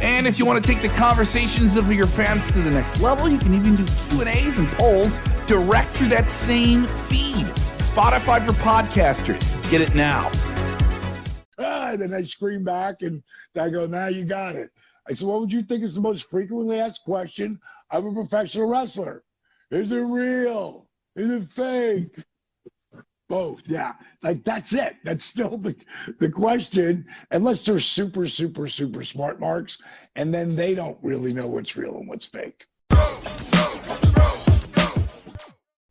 And if you want to take the conversations of your fans to the next level, you can even do Q&As and polls direct through that same feed. Spotify for podcasters. Get it now. Ah, then I scream back and I go, now you got it. I said, what would you think is the most frequently asked question of a professional wrestler? Is it real? Is it fake? Both, yeah. Like that's it. That's still the the question, unless they're super, super, super smart marks, and then they don't really know what's real and what's fake.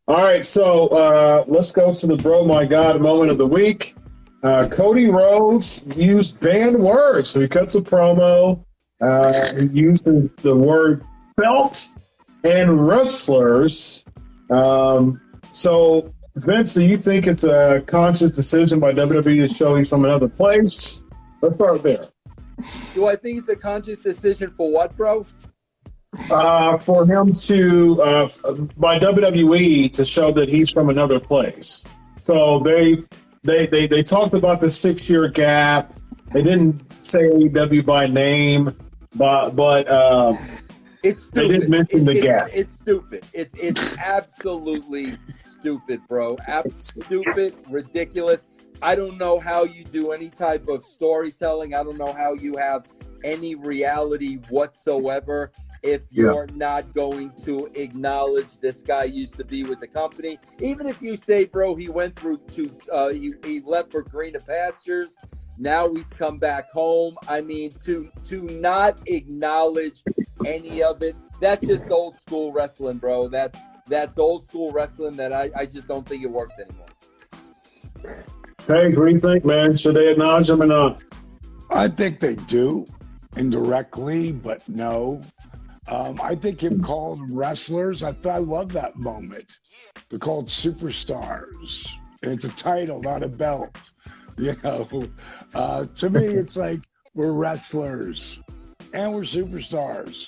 All right, so uh, let's go to the bro my god moment of the week. Uh, Cody Rhodes used banned words, so he cuts a promo. Uh, he used the, the word belt and wrestlers. Um, so Vince, do you think it's a conscious decision by WWE to show he's from another place? Let's start there. Do I think it's a conscious decision for what, bro? Uh, for him to, uh, by WWE, to show that he's from another place. So they they they, they talked about the six year gap. They didn't say AEW by name, but but uh, it's stupid. They didn't mention the it's, gap. It's stupid. It's it's absolutely stupid, bro. Absolutely Stupid, ridiculous. I don't know how you do any type of storytelling. I don't know how you have any reality whatsoever if you're yeah. not going to acknowledge this guy used to be with the company. Even if you say, bro, he went through to uh, he, he left for greener pastures. Now he's come back home. I mean, to to not acknowledge any of it, that's just old school wrestling, bro. That's that's old school wrestling that I, I just don't think it works anymore. Hey, what do you think, man? Should they acknowledge him or not? I think they do indirectly, but no. Um, I think him called wrestlers. I I love that moment. They're called superstars. And it's a title, not a belt. You know, uh, to me, it's like we're wrestlers and we're superstars.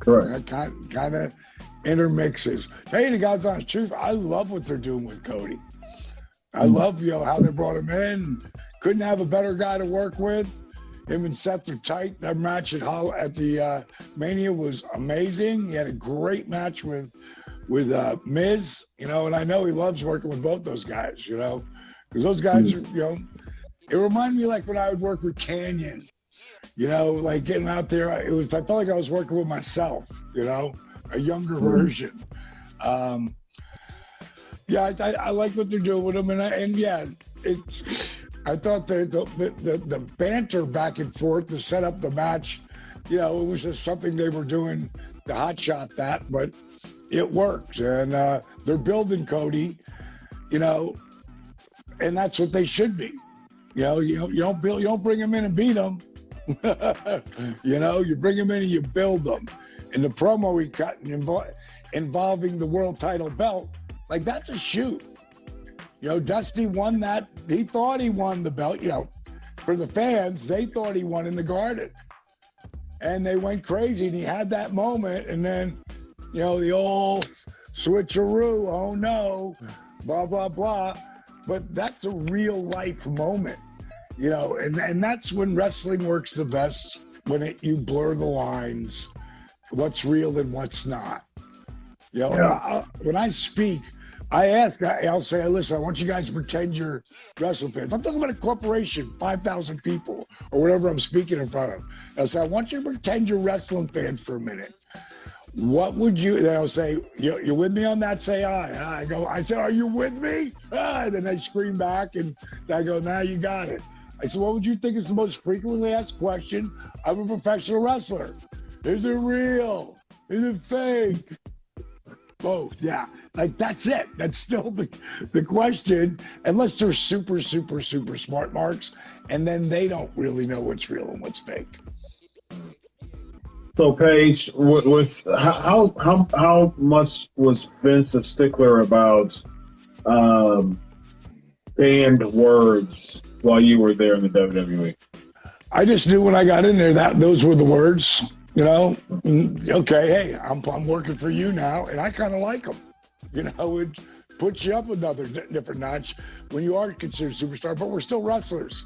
Correct. That Kind, kind of intermixes. Hey, the God's honest truth, I love what they're doing with Cody. I mm. love you know how they brought him in. Couldn't have a better guy to work with. Him and Seth are tight. That match at Hol- at the uh, Mania was amazing. He had a great match with with uh, Miz. You know, and I know he loves working with both those guys. You know, because those guys mm. are you know. It reminded me like when I would work with Kanyon. You know, like getting out there. It was. I felt like I was working with myself. You know a younger mm-hmm. version. Um, yeah, I, I, I, like what they're doing with them, and I, and yeah, it's. I thought the the, the the banter back and forth to set up the match, you know, it was just something they were doing to hot shot that, but it worked, and uh, they're building Cody, you know, and that's what they should be. You know, you you don't build, you don't bring them in and beat them. you know, you bring them in and you build them in the promo we cut invo- involving the world title belt, like that's a shoot. You know, Dusty won that. He thought he won the belt. You know, for the fans, they thought he won in the Garden, and they went crazy. And he had that moment, and then, you know, the old switcheroo. Oh no, blah blah blah. But that's a real life moment, you know, and and that's when wrestling works the best when it you blur the lines what's real and what's not. You know, yeah. I, when I speak, I ask, I, will say, listen, I want you guys to pretend you're wrestling fans. I'm talking about a corporation, 5,000 people, or whatever I'm speaking in front of. I say, I want you to pretend you're wrestling fans for a minute. What would you, they'll say, you, you with me on that? Say aye. I go, I said, are you with me? Ah, and then they scream back and I go, now you got it. I said, what would you think is the most frequently asked question of a professional wrestler? Is it real? Is it fake? Both, yeah. Like that's it. That's still the the question, unless they're super, super, super smart marks, and then they don't really know what's real and what's fake. So, Page, with, with how how how much was Vince a stickler about um, banned words while you were there in the WWE? I just knew when I got in there that those were the words. You know, okay, hey, I'm I'm working for you now, and I kind of like them. You know, it puts you up another di- different notch when you are considered superstar. But we're still wrestlers.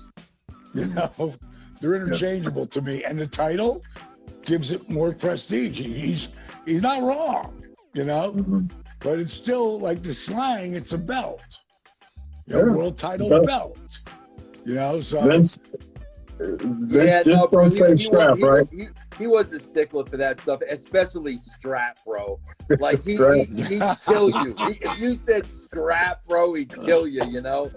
You know, they're interchangeable to me, and the title gives it more prestige. He's he's not wrong. You know, mm-hmm. but it's still like the slang. It's a belt, you know, Yeah. world title Belt. belt. You know, so Vince, Vince Yeah, just no, bro. don't He, say he, strap, was, he, right? he, he was a stickler for that stuff, especially strap, bro. Like he, Right. he he'd kill you. He, if you said strap, bro, he'd kill you. You know.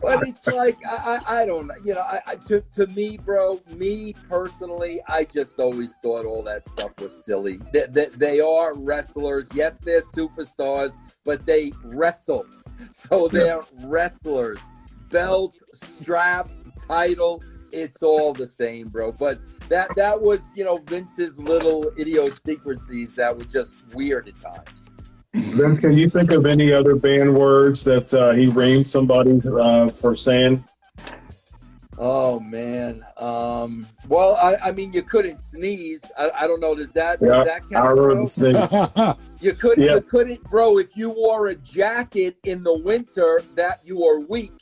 But it's like I, I, I don't know. You know, I, I to to me, bro, me personally, I just always thought all that stuff was silly. That they, they are wrestlers. Yes, they're superstars, but they wrestle. So they're wrestlers. Belt, strap, title, it's all the same, bro. But that that was, you know, Vince's little idiosyncrasies that were just weird at times. Vince, can you think of any other banned words that uh, he reamed somebody uh, for saying? Oh man. Um, well, I, I mean, you couldn't sneeze. I, I don't know. Does that Yeah, does that I count? remember Bro? sneeze. You couldn't. Yeah. You couldn't, bro. If you wore a jacket in the winter, that you are weak.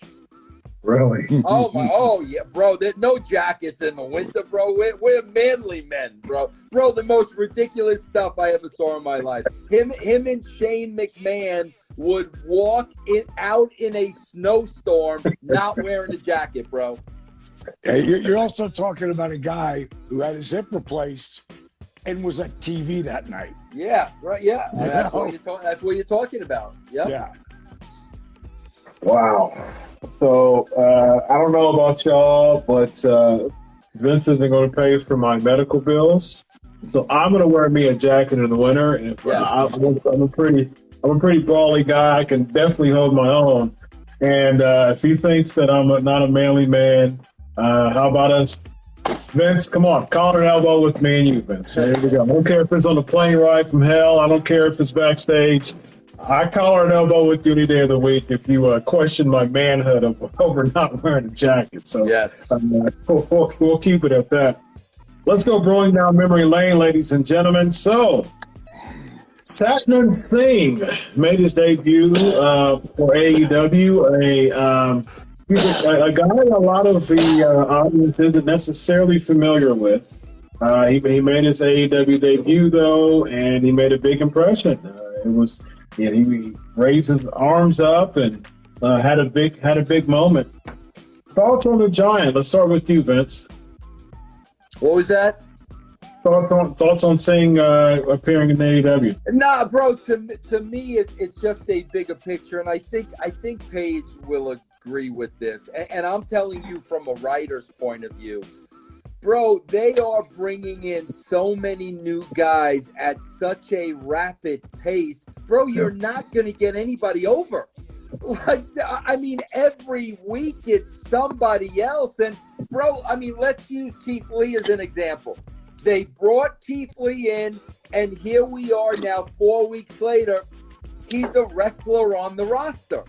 Really? Oh my! Oh yeah, bro. There's no jackets in the winter, bro. We're, we're manly men, bro. Bro, the most ridiculous stuff I ever saw in my life. Him, him, and Shane McMahon would walk it out in a snowstorm, not wearing a jacket, bro. Yeah, you're also talking about a guy who had his hip replaced and was at TV that night. Yeah, right. Yeah, that's what you're talking. That's what you're talking about. Yep. Yeah. Wow. So uh, I don't know about y'all, but uh, Vince isn't going to pay for my medical bills. So I'm going to wear me a jacket in the winter. And Yeah. I, I'm, a, I'm a pretty, I'm a pretty brawly guy. I can definitely hold my own. And uh, if he thinks that I'm a, not a manly man, uh, how about us? Vince, come on, collar and elbow with me and you, Vince. There we go. I don't care if it's on the plane ride from hell. I don't care if it's backstage. I collar and elbow with you any day of the week if you uh, question my manhood of, over not wearing a jacket. So Yes. uh, we'll, we'll, we'll keep it at that. Let's go brewing down memory lane, ladies and gentlemen. So, Satnam Singh made his debut uh, for AEW. A, um, a, a guy a lot of the uh, audience isn't necessarily familiar with. Uh, he, he made his AEW debut though, and he made a big impression. Uh, it was, know, he raised his arms up and uh, had a big had a big moment. Thoughts on the Giant? Let's start with you, Vince. What was that? Thoughts on, thoughts on seeing uh, appearing in AEW? Nah, bro. To to me, it's it's just a bigger picture, and I think I think Page will agree with this. And, and I'm telling you from a writer's point of view, bro. They are bringing in so many new guys at such a rapid pace, bro. You're not gonna get anybody over. Like I mean, every week it's somebody else, and bro. I mean, let's use Keith Lee as an example. They brought Keith Lee in, and here we are now, four weeks later. He's a wrestler on the roster,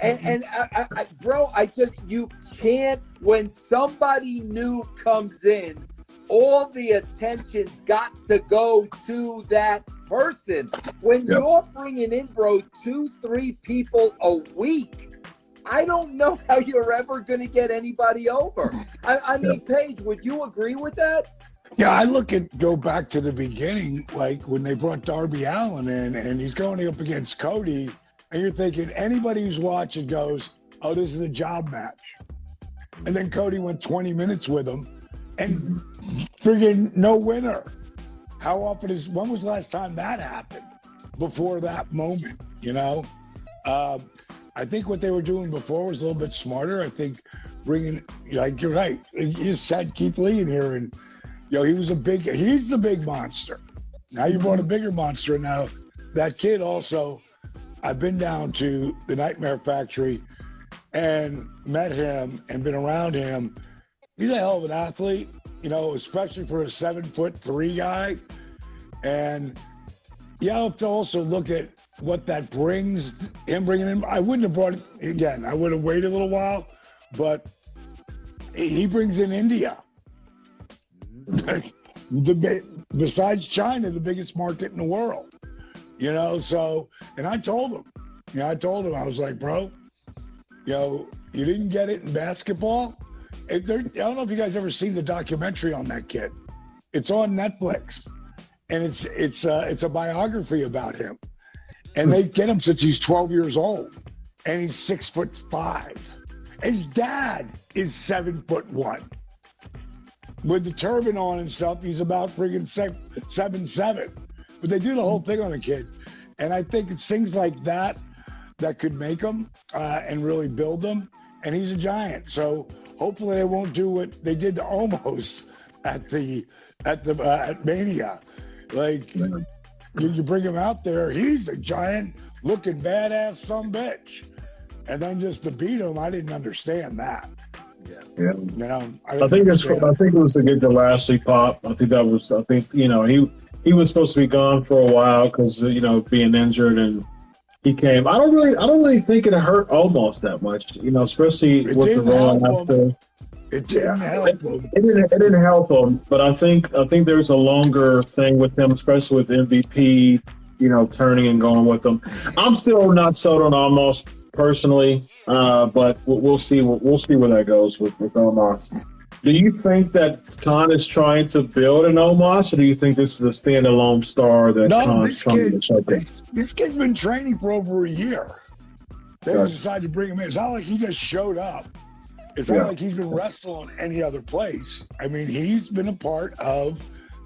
and and I, I, bro, I just you can't when somebody new comes in, all the attention's got to go to that person. When Yep. you're bringing in, bro, two, three people a week. I don't know how you're ever going to get anybody over. I, I mean, Page, would you agree with that? Yeah, I look at go back to the beginning, like when they brought Darby Allin in and he's going up against Cody, and you're thinking anybody who's watching goes, Oh, this is a job match. And then Cody went 20 minutes with him and friggin' no winner. How often is when was the last time that happened? Before that moment, you know? Um, I think what they were doing before was a little bit smarter. I think bringing, like, you're right. You just had Keith Lee here and you know he was a big. He's the big monster. Now you brought a bigger monster. and Now that kid also. I've been down to the Nightmare Factory and met him and been around him. He's a hell of an athlete. you know, especially for a seven foot three guy. And you have to also look at what that brings, him bringing him. I wouldn't have brought it again. I would have waited a little while, but he brings in India. Mm-hmm. the besides China, the biggest market in the world. You know, so and I told him, you know, I told him I was like, bro, you know, you didn't get it in basketball. I don't know if you guys ever seen the documentary on that kid. It's on Netflix, and it's it's uh, it's a biography about him. And they get him since he's 12 years old, and he's six foot five. His dad is seven foot one. With the turban on and stuff, he's about friggin' seven seven. But they do the whole thing on a kid, and I think it's things like that that could make him uh, and really build them. And he's a giant, so hopefully they won't do what they did to Omos at the at the uh, at Mania. Like you, you bring him out there, he's a giant looking badass some bitch, and then just to beat him, I didn't understand that. Yeah, yeah. You know, I, I think it's. I think it was to get the Lashley pop. I think that was. I think you know he he was supposed to be gone for a while because you know being injured and he came. I don't really, I don't really think it hurt Omos that much, you know, especially it with the Raw after. It didn't help him. It didn't, it didn't help him, but I think I think there's a longer thing with him, especially with MVP, you know, turning and going with them. I'm still not sold on Omos personally, uh, but we'll, we'll see. We'll, we'll, see where that goes with with Omos. Do you think that Khan is trying to build an Omos, or do you think this is a standalone star that no, Khan's trying kid, to this, this kid's been training for over a year. They gotcha. decided to bring him in. It's not like he just showed up. It's not yeah. like he's been wrestling any other place. I mean, he's been a part of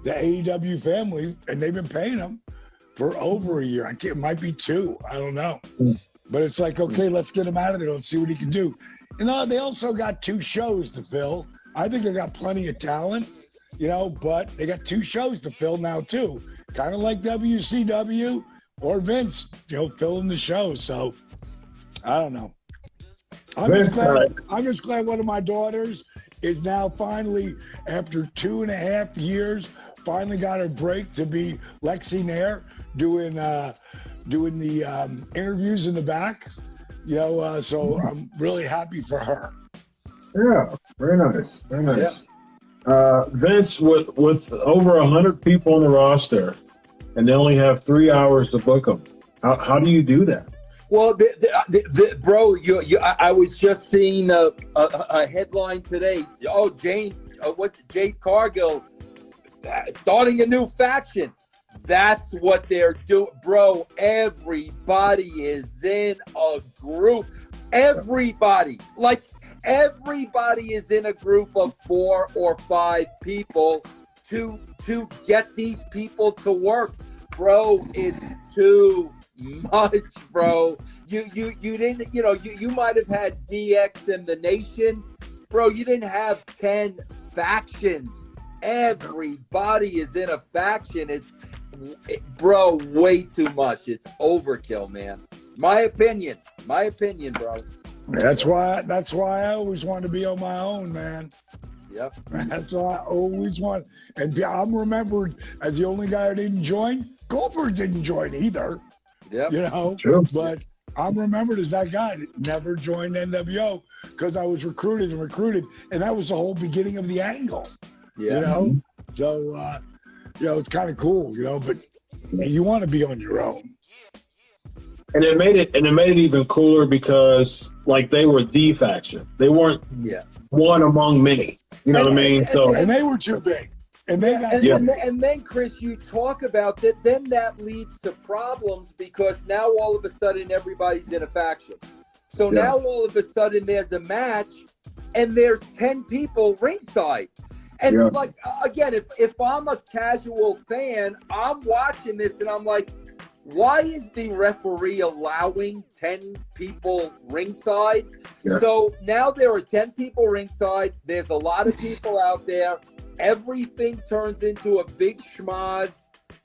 the AEW family, and they've been paying him for over a year. I can't, it might be two. I don't know. Mm. But it's like, okay, let's get him out of there. Let's see what he can do. You know, they also got two shows to fill. I think they got plenty of talent, you know, but they got two shows to fill now too. Kind of like WCW or Vince, you know, filling the show. So I don't know. I'm just, glad, I'm just glad one of my daughters is now finally, after two and a half years, finally got her break to be Lexy Nair doing uh, doing the um, interviews in the back. You know, uh, so I'm really happy for her. Yeah, very nice, very nice. Yeah. Uh, Vince, with with over hundred people on the roster, and they only have three hours to book them. How, how do you do that? Well, the, the, the, bro, you, you, I, was just seeing a, a, a headline today. Oh, Jane, uh, what's Jade Cargill uh, starting a new faction? That's what they're doing, bro. Everybody is in a group. Everybody, like Everybody is in a group of four or five people to to get these people to work. Bro, it's too much, bro. You you you didn't, you know, you, you might have had DX and the nation. Bro, you didn't have 10 factions. Everybody is in a faction. It's it, bro, way too much. It's overkill, man. My opinion. My opinion, bro. That's why. That's why I always want to be on my own, man. Yep. That's all I always want. And I'm remembered as the only guy who didn't join. Goldberg didn't join either. Yeah. You know. True. But I'm remembered as that guy that never joined NWO because I was recruited and recruited, and that was the whole beginning of the angle. Yeah. You know. So, uh, you know, it's kind of cool, you know, but you want to be on your own and it made it and it made it even cooler because like they were the faction. They weren't yeah one among many. You know and, what I mean? And, so and they were too big. And they got and, yeah. and, and then Chris, you talk about that. Then that leads to problems because now all of a sudden everybody's in a faction. So yeah. now all of a sudden there's a match, and there's ten people ringside. And yeah. like again, if if I'm a casual fan, I'm watching this and I'm like, why is the referee allowing 10 people ringside? Yeah. So now there are 10 people ringside. There's a lot of people out there. Everything turns into a big schmaz.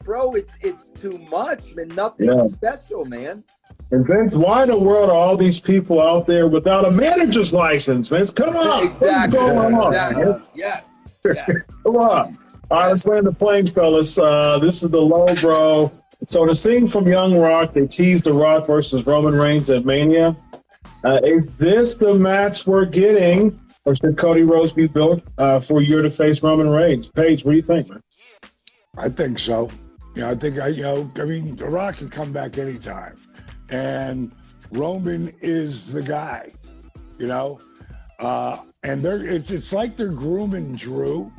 Bro, it's it's too much, man. Nothing yeah. special, man. And Vince, why in the world are all these people out there without a manager's license, Vince? Come on. Exactly. Exactly. Yes. Yes. Come on. All right, let's land the plane, fellas. Uh, this is the low, bro. So the scene from Young Rock, they teased The Rock versus Roman Reigns at Mania. Uh, is this the match we're getting, or should Cody Rhodes be built uh, for a year to face Roman Reigns? Page, what do you think, man? I think so. You know, I think I, you know, I mean, The Rock can come back anytime, and Roman is the guy. You know, uh, and they're it's it's like they're grooming Drew,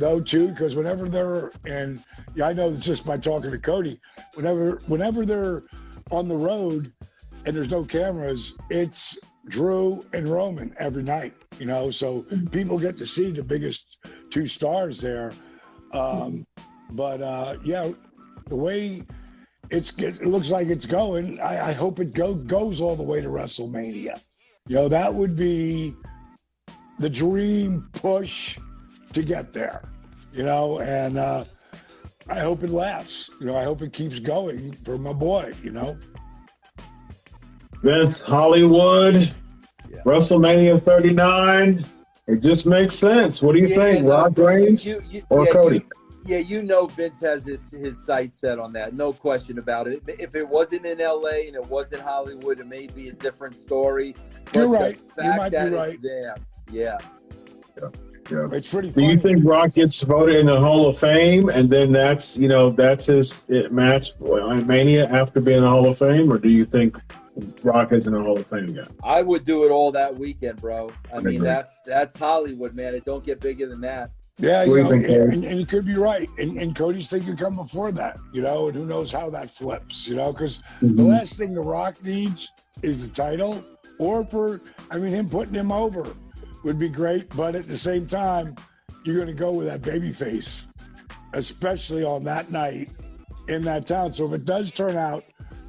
though too, because whenever they're and yeah, I know just by talking to Cody, whenever whenever they're on the road and there's no cameras, it's Drew and Roman every night. You know, so people get to see the biggest two stars there. Um, but uh, yeah, the way it's it looks like it's going, I, I hope it go goes all the way to WrestleMania. You know, that would be the dream push to get there. You know, and uh, I hope it lasts. You know, I hope it keeps going for my boy. You know. Vince Hollywood, Yeah. WrestleMania 39. It just makes sense. What do you Yeah, think, no, Rock Reigns you- you- or yeah, Cody? you- yeah, you know Vince has his, his sights set on that. No question about it. If it wasn't in LA and it wasn't Hollywood, it may be a different story. But You're the right. You fact might be that it's right. there, yeah. It's pretty Do you think Rock gets voted in the Hall of Fame, and then that's you know that's his match on Mania after being in the Hall of Fame, or do you think Rock isn't a Hall of Fame yet? I would do it all that weekend, bro. I mean, agree. that's that's Hollywood, man. It don't get bigger than that. Yeah, you know, think, and, and you could be right. And, and Cody's thing could come before that, you know, and who knows how that flips, you know, because mm-hmm. the last thing The Rock needs is the title, or for, I mean, him putting him over would be great, but at the same time, you're going to go with that baby face, especially on that night in that town. So if it does turn out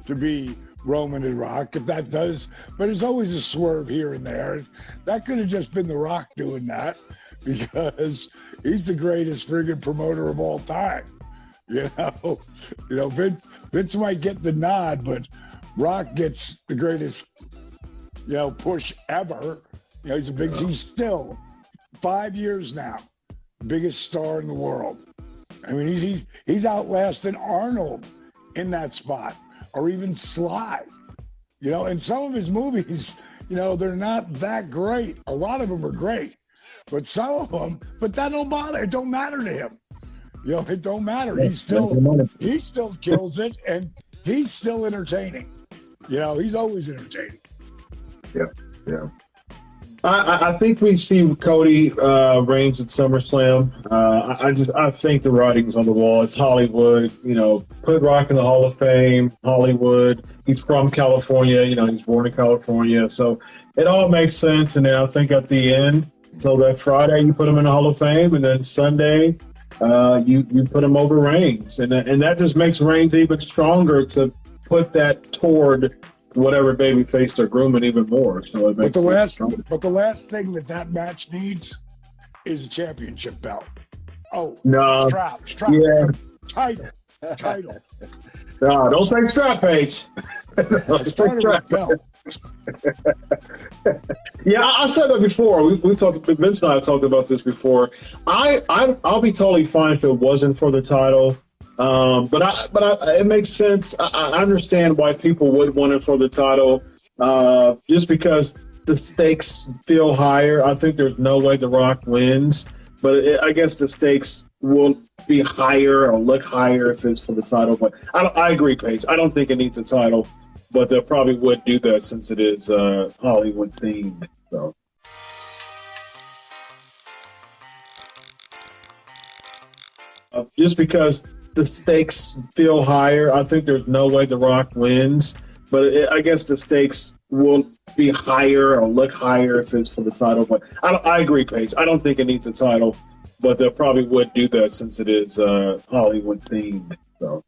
to be Roman and Rock, if that does, but it's always a swerve here and there. That could have just been The Rock doing that because he's the greatest friggin' promoter of all time. You know, you know, Vince Vince might get the nod, but Rock gets the greatest, you know, push ever. You know, he's a big. He's still five years now, biggest star in the world. I mean, he, he he's outlasting Arnold in that spot, or even Sly. You know, and some of his movies, you know, they're not that great. A lot of them are great, but some of them, but that don't bother. It don't matter to him. You know, it don't matter. He still he still kills it, and he's still entertaining. You know, he's always entertaining. Yeah. I, I- I think we see Cody uh, Reigns at SummerSlam. Uh, I, just I think the writing's on the wall. It's Hollywood. You know, put Rock in the Hall of Fame. Hollywood. He's from California. You know, he's born in California, so it all makes sense. And then I think at the end, so that Friday you put him in the Hall of Fame, and then Sunday uh, you you put him over Reigns, and and that just makes Reigns even stronger to put that toward whatever baby face they're grooming even more. So it makes But the last, stronger. but the last thing that that match needs is a championship belt. Oh, No, strap, strap, yeah. title, title. no, don't say strap Page. Don't It say strap. belt. Yeah, I, I said that before. We we talked. Vince and I have talked about this before. I, I I'll be totally fine if it wasn't for the title. Um, but I but I, it makes sense. I, I understand why people would want it for the title. Uh, just because the stakes feel higher. I think there's no way The Rock wins, but it, I guess the stakes will be higher or look higher if it's for the title. But I, I agree, Page. I don't think it needs a title, but they probably would do that since it is uh, Hollywood themed. So. Just because the stakes feel higher, I think there's no way The Rock wins. But it, I guess the stakes will be higher or look higher if it's for the title. But I, I agree, Page. I don't think it needs a title, but they probably would do that since it is uh, Hollywood themed. So.